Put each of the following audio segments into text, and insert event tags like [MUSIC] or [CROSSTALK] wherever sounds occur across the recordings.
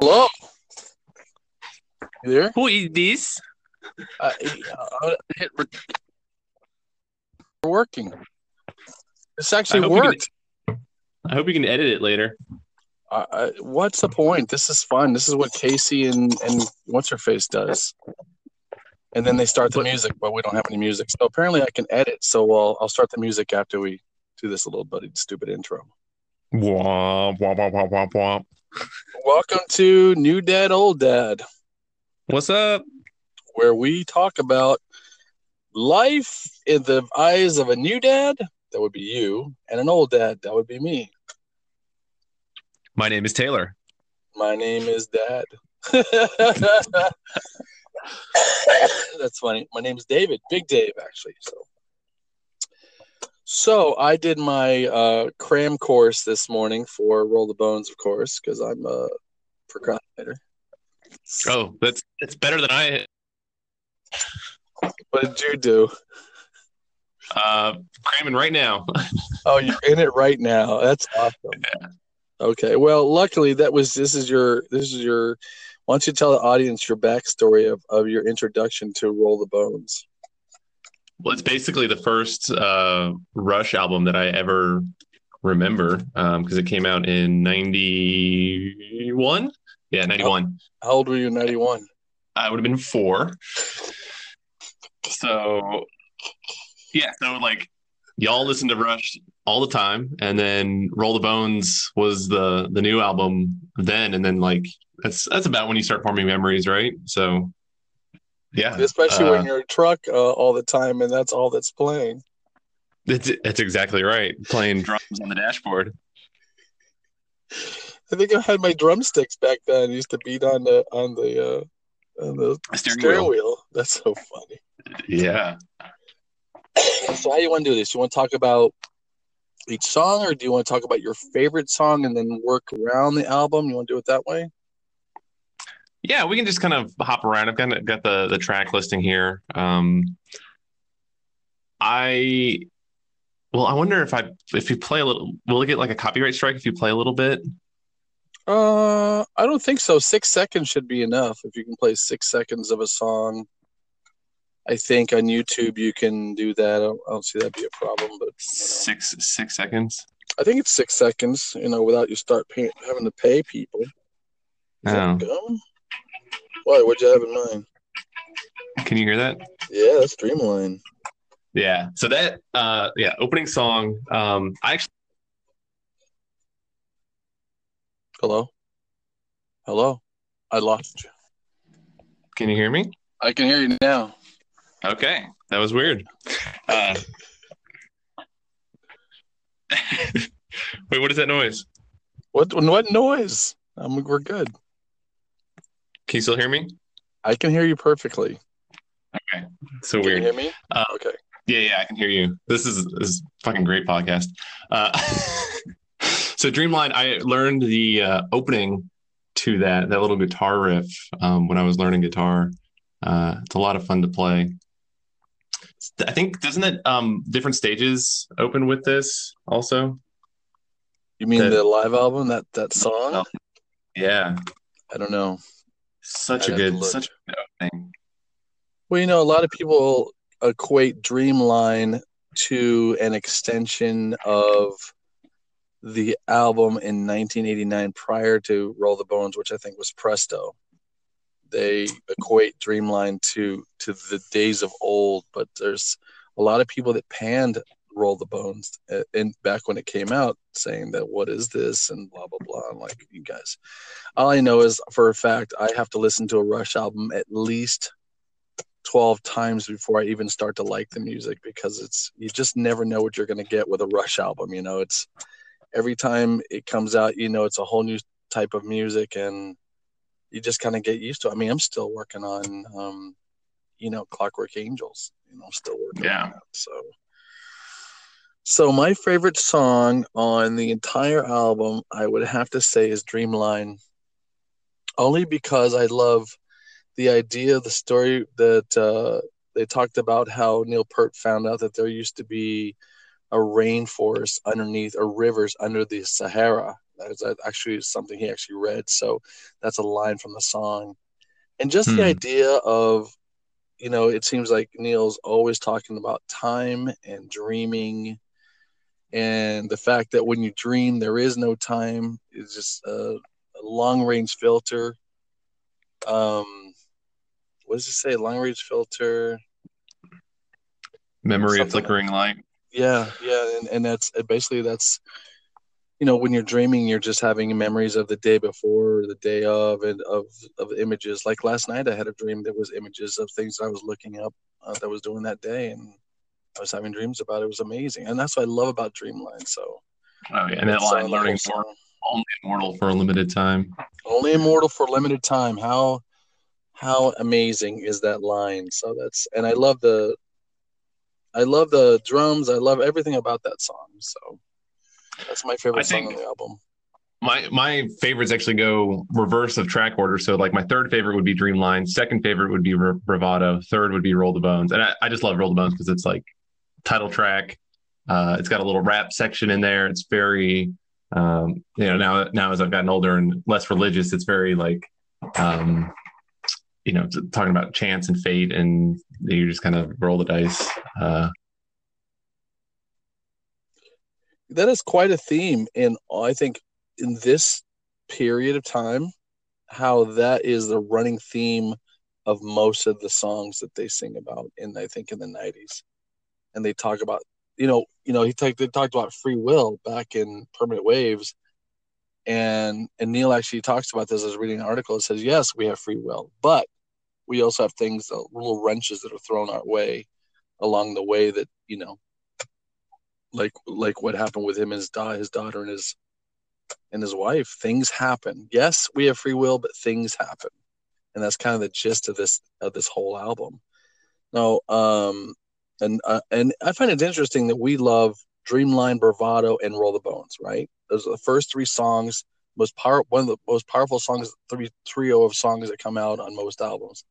Hello. You there? Who is this? Uh, hit We're working. This actually I we can- worked. I hope you can edit it later. Uh, uh, what's the point? This is fun. This is what Casey and and what's her face does. And then they start the music, but we don't have any music. So apparently, I can edit. So I'll I'll start the music after we do this little buddy stupid intro. Womp, womp, womp, womp, womp, womp. Welcome to New Dad Old Dad, What's up? where we talk about life in the eyes of a new dad. That would be you, and an old dad. That would be me. My name is Taylor. My name is Dad. [LAUGHS] [LAUGHS] That's funny. My name is David, Big Dave, actually. So, so I did my uh, cram course this morning for Roll the Bones, of course, because I'm a procrastinator. Oh, that's it's better than I. What did you do? Uh, cramming right now. [LAUGHS] Oh, you're in it right now. That's awesome. Okay. Well, luckily that was this is your this is your. Why don't you tell the audience your backstory of, of your introduction to Roll the Bones? Well, it's basically the first uh, Rush album that I ever remember because it came out in '91. Yeah, '91. How old were you in '91? I would have been four. So, yeah, so like y'all listened to Rush all the time, and then Roll the Bones was the the new album then, and then like that's that's about when you start forming memories, right? So, yeah, especially uh, when you're a truck uh, all the time and that's all that's playing. that's that's exactly right. Playing [LAUGHS] drums on the dashboard. I think I had my drumsticks back then. I used to beat on the on the uh, on the Steering steering, wheel. wheel. That's so funny. Yeah. so how do you want to do this? You want to talk about each song, or do you want to talk about your favorite song and then work around the album? You want to do it that way? Yeah, we can just kind of hop around. I've got got the the track listing here. Um, I well, I wonder if I if you play a little, will it get like a copyright strike if you play a little bit? Uh, I don't think so. Six seconds should be enough. If you can play six seconds of a song, I think on YouTube you can do that. I don't, I don't see that be a problem, but Six six seconds. I think it's six seconds. You know, without you start pay, having to pay people. Is Oh. Dumb? What? What'd you have in mind? Can you hear that? Yeah, that's Dreamline. Yeah. So that uh yeah, opening song. Um, I actually Hello. Hello. I lost you. can you hear me? I can hear you now. Okay, that was weird. Uh, [LAUGHS] wait, what is that noise? What? What noise? Um, we're good. Can you still hear me? I can hear you perfectly. Okay. So Can weird. you hear me? Uh, okay. Yeah, yeah, I can hear you. This is this is fucking great podcast. Uh, [LAUGHS] so Dreamline, I learned the uh, opening to that that little guitar riff um, when I was learning guitar. Uh, it's a lot of fun to play. I think doesn't it um, different stages open with this also? You mean That- the live album? That that song? Oh. Yeah, I don't know. Such I'd a good such a good opening. Well, you know, a lot of people equate Dreamline to an extension of the album in 1989 prior to Roll the Bones, which I think was Presto. They equate Dreamline to to the days of old, but there's a lot of people that panned Roll the Bones uh, in back when it came out, saying that what is this and blah blah blah. I'm like, you guys, all I know is for a fact I have to listen to a Rush album at least 12 times before I even start to like the music because it's you just never know what you're going to get with a Rush album. You know, it's every time it comes out, you know, it's a whole new type of music and you just kind of get used to it. I mean, I'm still working on, um, you know, Clockwork Angels, you know, still working Yeah. on that. So, so my favorite song on the entire album, I would have to say is Dreamline only because I love the idea of the story that uh, they talked about how Neil Peart found out that there used to be a rainforest underneath or rivers under the Sahara. That's actually something he actually read. So that's a line from the song. And just Hmm. the idea of, you know, it seems like Neil's always talking about time and dreaming and the fact that when you dream, there is no time is just a, a long range filter. Um, what does it say? Long range filter. Memory of flickering light. Yeah, yeah, and, and that's basically that's you know when you're dreaming, you're just having memories of the day before, or the day of, and of of images. Like last night, I had a dream that was images of things I was looking up uh, that I was doing that day, and I was having dreams about it. It was amazing, and that's what I love about Dreamline. So, Oh yeah, and that line, learning song. only immortal for a limited time. only immortal for limited time. How how amazing is that line? So that's and I love the I love the drums. I love everything about that song. So that's my favorite I song on the album. My my favorites actually go reverse of track order. So like my third favorite would be Dreamline, second favorite would be Bravado, third would be Roll the Bones, and I, I just love Roll the Bones because it's like title track. Uh, it's got a little rap section in there. It's very, um, you know, now now as I've gotten older and less religious, it's very like, um, you know, talking about chance and fate, and you just kind of roll the dice. Uh, That is quite a theme in I think in this period of time, how that is the running theme of most of the songs that they sing about in I think in the nineties. And they talk about you know, you know, he talked they talked about free will back in Permanent Waves. And and Neil actually talks about this. as reading an article that says, yes, we have free will, but we also have things, uh, little wrenches that are thrown our way along the way that, you know, like like what happened with him and his, da- his daughter and his and his wife. Things happen. Yes, we have free will, but things happen, and that's kind of the gist of this of this whole album. Now, um, and uh, and I find it interesting that we love Dreamline, Bravado, and Roll the Bones. Right, those are the first three songs. Most power, one of the most powerful songs, three trio of songs that come out on most albums.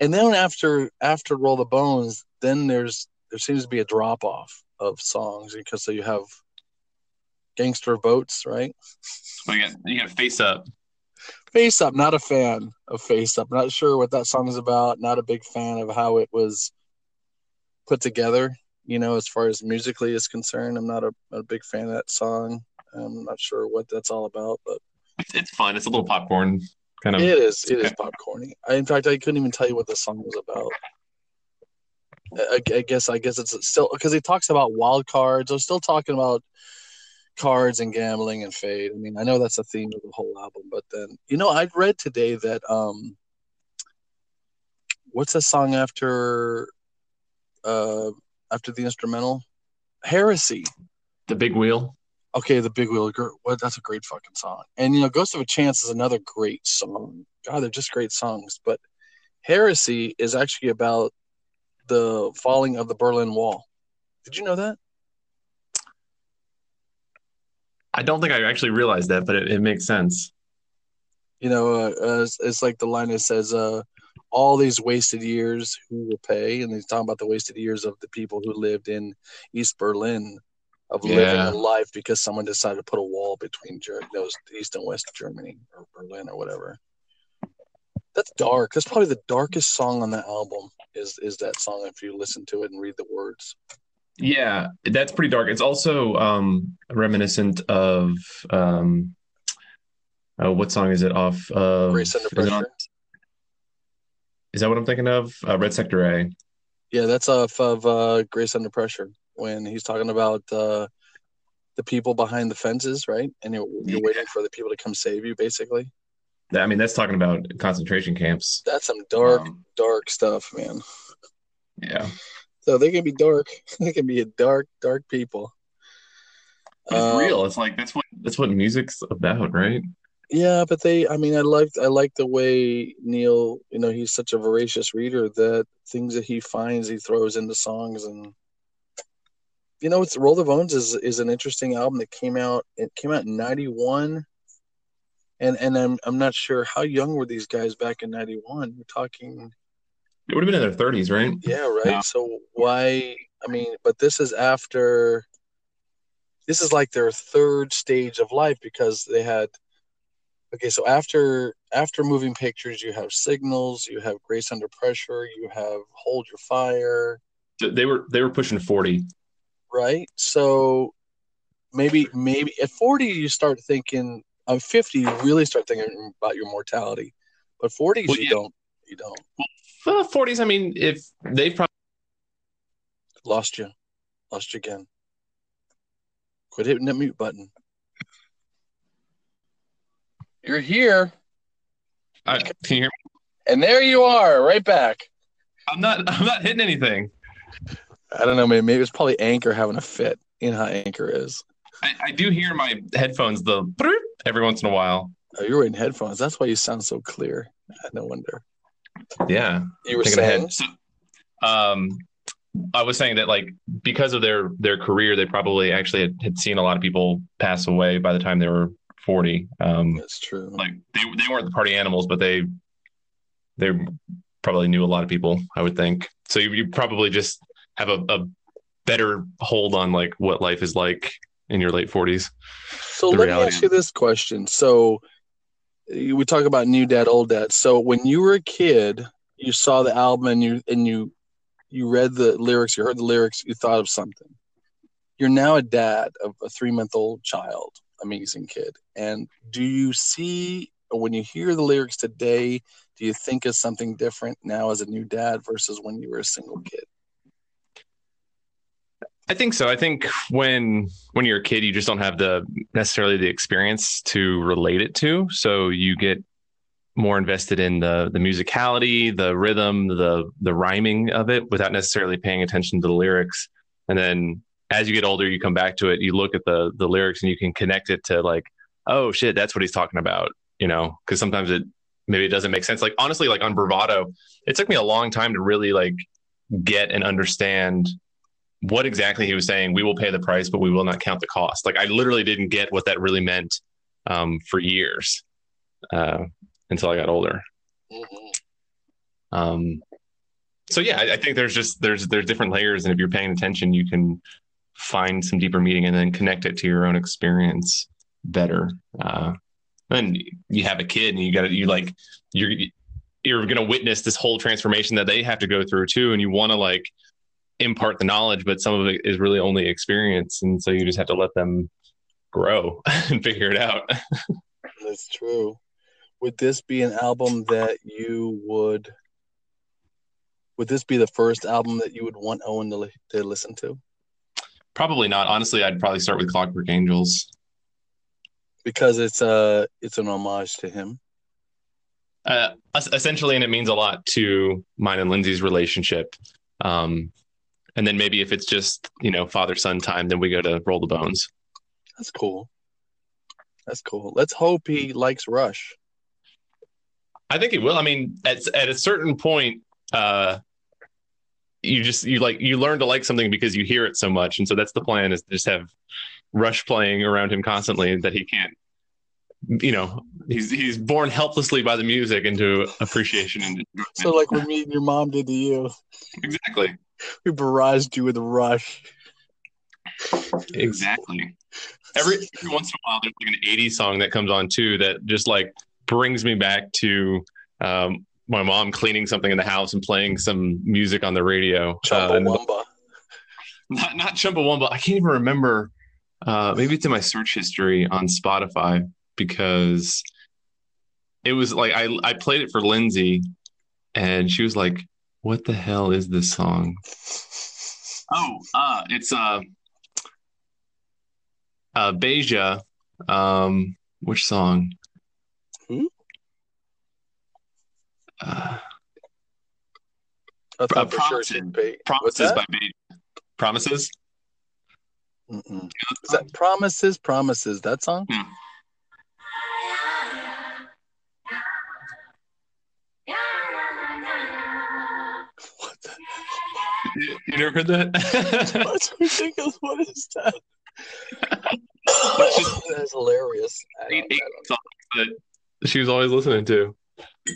And then after after Roll the Bones, then there's there seems to be a drop off of songs because so you have Gangster Boats, right? you got you got face up. Face Up, not a fan of Face Up. Not sure what that song is about. Not a big fan of how it was put together. You know, as far as musically is concerned, I'm not a, a big fan of that song. I'm not sure what that's all about, but It's, it's fun. It's a little popcorn kind of. it is. It is popcorny. I, in fact, I couldn't even tell you what the song was about. I, I guess. I guess it's still because he talks about wild cards. I'm still talking about cards and gambling and fate. I mean, I know that's a theme of the whole album, but then you know, I read today that um, what's the song after uh after the instrumental? Heresy. The big wheel. Okay, the Big Wheel. What? That's a great fucking song. And you know, Ghost of a Chance is another great song. God, they're just great songs. But Heresy is actually about the falling of the Berlin Wall. Did you know that? I don't think I actually realized that, but it, it makes sense. You know, uh, uh, it's, it's like the line that says, uh, "All these wasted years, who will pay?" And he's talking about the wasted years of the people who lived in East Berlin, of living a life because someone decided to put a wall between Ger- those East and West Germany or Berlin or whatever. That's dark. That's probably the darkest song on the album. Is is that song? If you listen to it and read the words, Yeah, that's pretty dark. It's also um, reminiscent of um, oh, what song is it off of? Grace Under is, it on- Pressure. Is that what I'm thinking of? Uh, Red Sector A. Yeah, that's off of uh, Grace Under Pressure when he's talking about uh, the people behind the fences, right? And you're, you're Yeah. waiting for the people to come save you, basically. I mean, that's talking about concentration camps. That's some dark, Um, dark stuff, man. yeah, So they can be dark. [LAUGHS] They can be a dark, dark people. But it's Um, real. It's like that's what that's what music's about, right? Yeah, but they. I mean, I liked. I like the way Neil. You know, he's such a voracious reader that things that he finds, he throws into songs, and you know, it's Roll the Bones is is an interesting album that came out. It came out in '91, and and I'm I'm not sure how young were these guys back in '91. We're talking, It would have been in their 30s, right? yeah, right. Yeah. So why? I mean, but this is after. this is like their third stage of life because they had okay so after after moving pictures you have signals you have grace under pressure you have hold your fire. They were they were pushing 40 right so maybe maybe at 40 you start thinking on 50 you really start thinking about your mortality. But 40s well, you yeah. don't you don't. Well 40s i mean if they've probably lost you. Lost you again. Quit hitting that mute button you're here uh, can you hear me? and there you are right back i'm not i'm not hitting anything i don't know maybe, maybe it's probably anchor having a fit you know how anchor is I, I do hear my headphones the every once in a while. Oh, you're wearing headphones. That's why you sound so clear. No wonder. Yeah. You were saying. So, um, I was saying that like because of their their career, they probably actually had, had seen a lot of people pass away by the time they were forty. Um, That's true. Like they they weren't the party animals, but they they probably knew a lot of people. I would think. So you, you probably just have a, a better hold on like what life is like in your late 40s. So let me ask you this question. So we talk about new dad, old dad. So when you were a kid, you saw the album and you and you you read the lyrics, you heard the lyrics, you thought of something. You're now a dad of a three month old child, amazing kid. And do you see when you hear the lyrics today, do you think of something different now as a new dad versus when you were a single kid? I think so. I think when when you're a kid, you just don't have the necessarily the experience to relate it to, so you get more invested in the the musicality, the rhythm, the the rhyming of it without necessarily paying attention to the lyrics. And then as you get older, you come back to it, you look at the the lyrics and you can connect it to like, oh shit, that's what he's talking about, you know, because sometimes it maybe it doesn't make sense. Like honestly, like on Bravado, it took me a long time to really like get and understand what exactly he was saying. We will pay the price, but we will not count the cost. Like I literally didn't get what that really meant um, for years uh, until I got older. Mm-hmm. Um, so yeah, I, I, think there's just there's there's different layers, and if you're paying attention, you can find some deeper meaning and then connect it to your own experience better. Uh, and you have a kid, and you got to you like you're you're going to witness this whole transformation that they have to go through too, and you want to like impart the knowledge, but some of it is really only experience. And so you just have to let them grow [LAUGHS] and figure it out. [LAUGHS] That's true. Would this be an album that you would would this be the first album that you would want Owen to, to listen to? Probably not. Honestly, I'd probably start with Clockwork Angels because it's a it's an homage to him. Uh, essentially, and it means a lot to mine and Lindsay's relationship. Um, and then maybe if it's just you know father son time, then we go to roll the bones. That's cool. That's cool. Let's hope he likes Rush. I think he will. I mean, at at a certain point, uh, you just you like you learn to like something because you hear it so much, and so that's the plan is to just have Rush playing around him constantly that he can't. You know, he's he's born helplessly by the music into appreciation and. So, like what me and your mom did to you. Exactly. we barraged you with a rush. Exactly. Every, every once in a while, there's like an 80s song that comes on too that just like brings me back to um, my mom cleaning something in the house and playing some music on the radio. Chumbawamba. Uh, not not Chumbawamba. I can't even remember. Uh, maybe it's in my search history on Spotify because it was like I I played it for Lindsay, and she was like, what the hell is this song? Oh, uh, it's uh, uh, Beja. Um, which song? Hmm? I thought uh, Promises, sure be... Promises by Beja. Promises. Mm-mm. Is that Promises? Promises. That song? Hmm. [LAUGHS] You, never heard that? [LAUGHS] That's ridiculous. What is that? [LAUGHS] That's hilarious. that she was always listening to.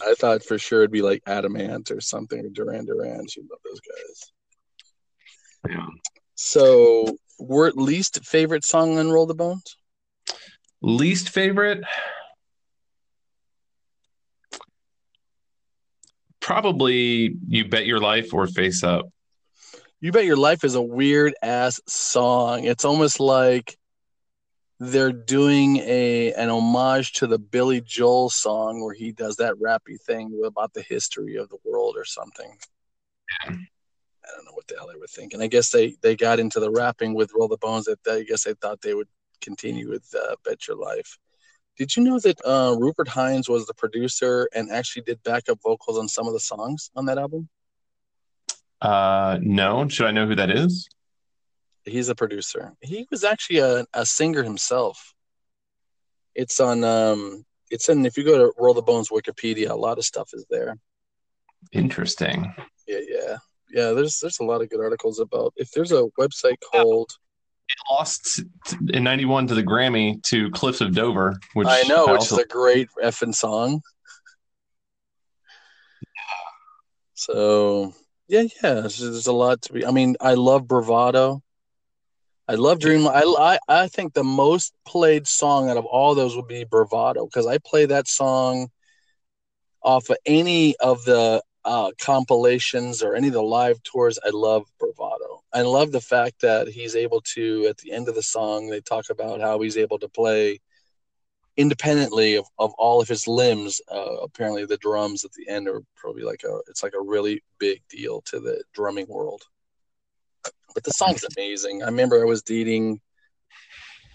I thought for sure it'd be like Adam Ant or something or Duran Duran. She love those guys. Yeah. So word least favorite song on Roll the Bones? Least favorite? Probably You Bet Your Life or Face Up. You Bet Your Life is a weird ass song. It's almost like they're doing a an homage to the Billy Joel song where he does that rappy thing about the history of the world or something. I don't know what the hell they were thinking. I guess they they got into the rapping with Roll the Bones. That I guess they thought they would continue with uh, Bet Your Life. Did you know that uh, Rupert Hines was the producer and actually did backup vocals on some of the songs on that album? Uh, no. Should I know who that is? He's a producer. He was actually a, a singer himself. It's on. Um, it's in. If you go to Roll the Bones Wikipedia, a lot of stuff is there. Interesting. Yeah, yeah, yeah. There's there's a lot of good articles about. If there's a website called. It lost in '91 to the Grammy to Cliffs of Dover, which I know, I which also- is a great effing song. So yeah, yeah. There's, there's a lot to be. I mean, I love Bravado. I love Dream. I, I I think the most played song out of all those would be Bravado because I play that song off of any of the uh, compilations or any of the live tours. I love Bravado. I love the fact that he's able to at the end of the song they talk about how he's able to play independently of, of all of his limbs. Uh, apparently, the drums at the end are probably like a it's like a really big deal to the drumming world. But the song's amazing. I remember I was dating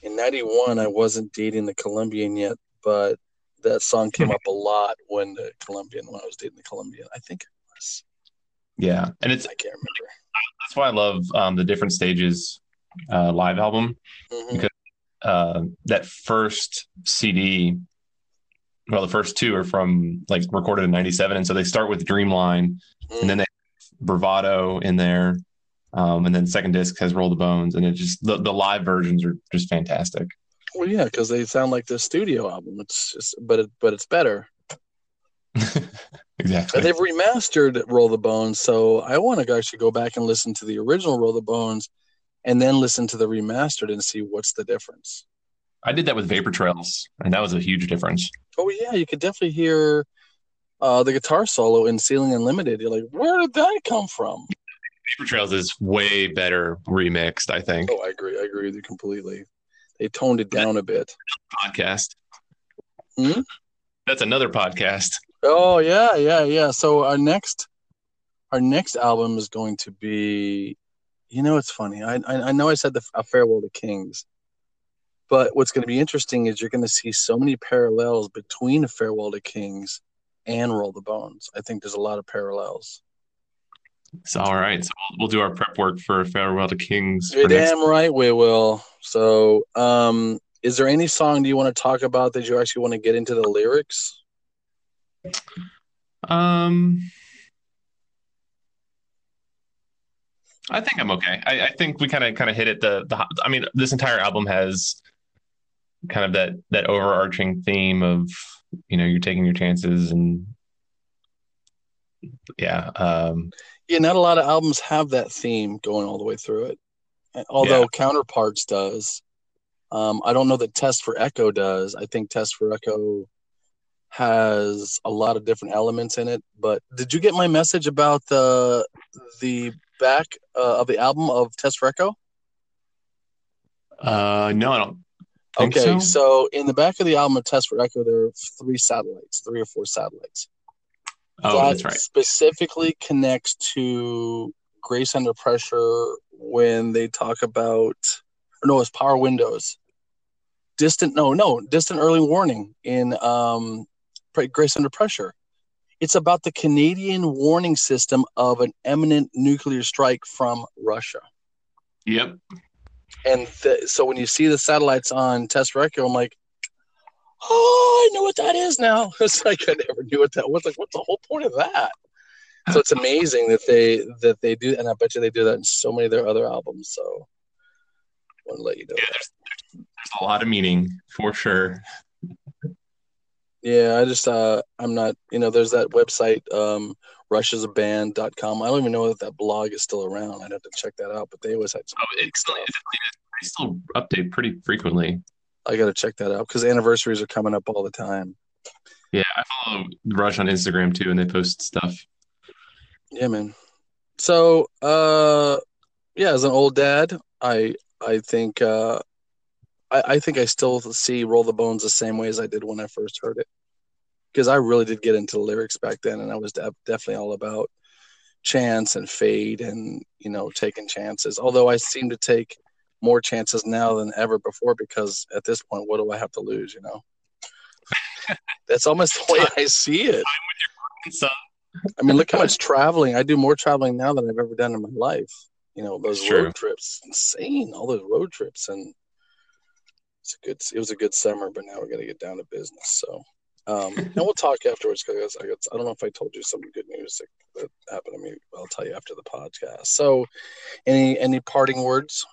in '91. I wasn't dating the Colombian yet, but that song came up a lot when the Colombian when I was dating the Colombian. I think it was. yeah, and it's I can't remember. that's why I love um, the different stages uh, live album. Mhm. Uh, that first CD, well, the first two are from like recorded in '97, and so they start with Dreamline, and then they have Bravado in there, um, and then second disc has Roll the Bones, and it just the, the live versions are just fantastic. Well, yeah, because they sound like the studio album. It's just, but it, but it's better. [LAUGHS] exactly. And they've remastered Roll the Bones, so I want to actually go back and listen to the original Roll the Bones, and then listen to the remastered and see what's the difference. I did that with Vapor Trails, and that was a huge difference. Oh yeah, you could definitely hear uh, the guitar solo in Ceiling Unlimited. You're like, where did that come from? Vapor Trails is way better remixed, I think. Oh, I agree. I agree with you completely. They toned it down a bit. Podcast. Hmm? That's another podcast. Oh yeah, yeah, yeah. So our next, our next album is going to be, you know, it's funny. I I, I know I said the a farewell to Kings, but what's going to be interesting is you're going to see so many parallels between farewell to Kings and Roll the Bones. I think there's a lot of parallels. So all right, so we'll, we'll do our prep work for Farewell to Kings. You're next- damn right we will. So, um, is there any song do you want to talk about that you actually want to get into the lyrics? Um, I think I'm okay. I, I think we kind of kind of hit it. The the I mean, this entire album has kind of that that overarching theme of you know you're taking your chances and yeah. Um, Yeah, not a lot of albums have that theme going all the way through it. Although Counterparts does. Um, I don't know that Test for Echo does. I think Test for Echo has a lot of different elements in it. But did you get my message about the the back uh, of the album of Test for Echo? uh, no, I don't. Okay, so? so in the back of the album of Test for Echo, there are three satellites, three or four satellites. Oh, that that's right. specifically connects to Grace Under Pressure when they talk about, or no, it's Power Windows. Distant, no, no, Distant Early Warning in um, Grace Under Pressure. It's about the Canadian warning system of an imminent nuclear strike from Russia. Yep. And th- so when you see the satellites on Test Echo, I'm like, oh, I know what that is now. [LAUGHS] It's like I never knew what that was. Like, what's the whole point of that? So it's amazing that they that they do, and I bet you they do that in so many of their other albums. So I want to let you know. Yeah, there's, there's there's a lot of meaning for sure. Yeah, I just uh I'm not you know there's that website um rushisaband.com. I don't even know if that blog is still around. I'd have to check that out, but they always had some Oh, it's still, it's, they still update pretty frequently. I got to check that out cuz anniversaries are coming up all the time. Yeah, I follow Rush on Instagram too, and they post stuff. Yeah, man. So, uh yeah, as an old dad, I I think uh I, I think I still see Roll the Bones the same way as I did when I first heard it. Because I really did get into lyrics back then, and I was de- definitely all about chance and fade and, you know, taking chances. Although I seem to take more chances now than ever before because at this point, what do I have to lose, you know? [LAUGHS] That's almost the way I see it. I mean, look how much traveling I do more traveling now than I've ever done in my life. You know, those It's true. road trips, insane. All those road trips, and it's a good. It was a good summer, but now we're gonna get down to business. So, um, and we'll talk afterwards because I, got- I don't know if I told you some good news that, that happened to me. I'll tell you after the podcast. So, any any parting words?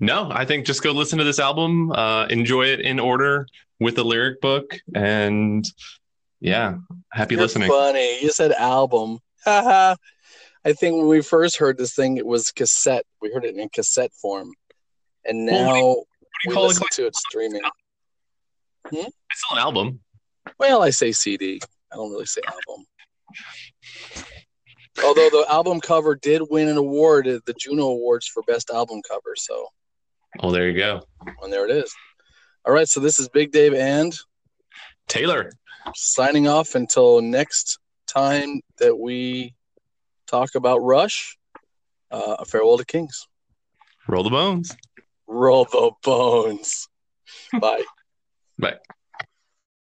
No, I think just go listen to this album, uh, enjoy it in order with the lyric book, and yeah, happy You're listening. Funny, you said album. [LAUGHS] I think when we first heard this thing, it was cassette. We heard it in cassette form, and now What do we you call it? to it streaming. It's still an album. Well, I say CD. I don't really say album. Although the album cover did win an award at the Juno Awards for Best Album Cover. So, Oh, there you go. and there it is. All right. So, this is Big Dave and Taylor. signing off until next time that we talk about Rush. Uh, a farewell to Kings. Roll the bones. Roll the bones. Bye. [LAUGHS] Bye.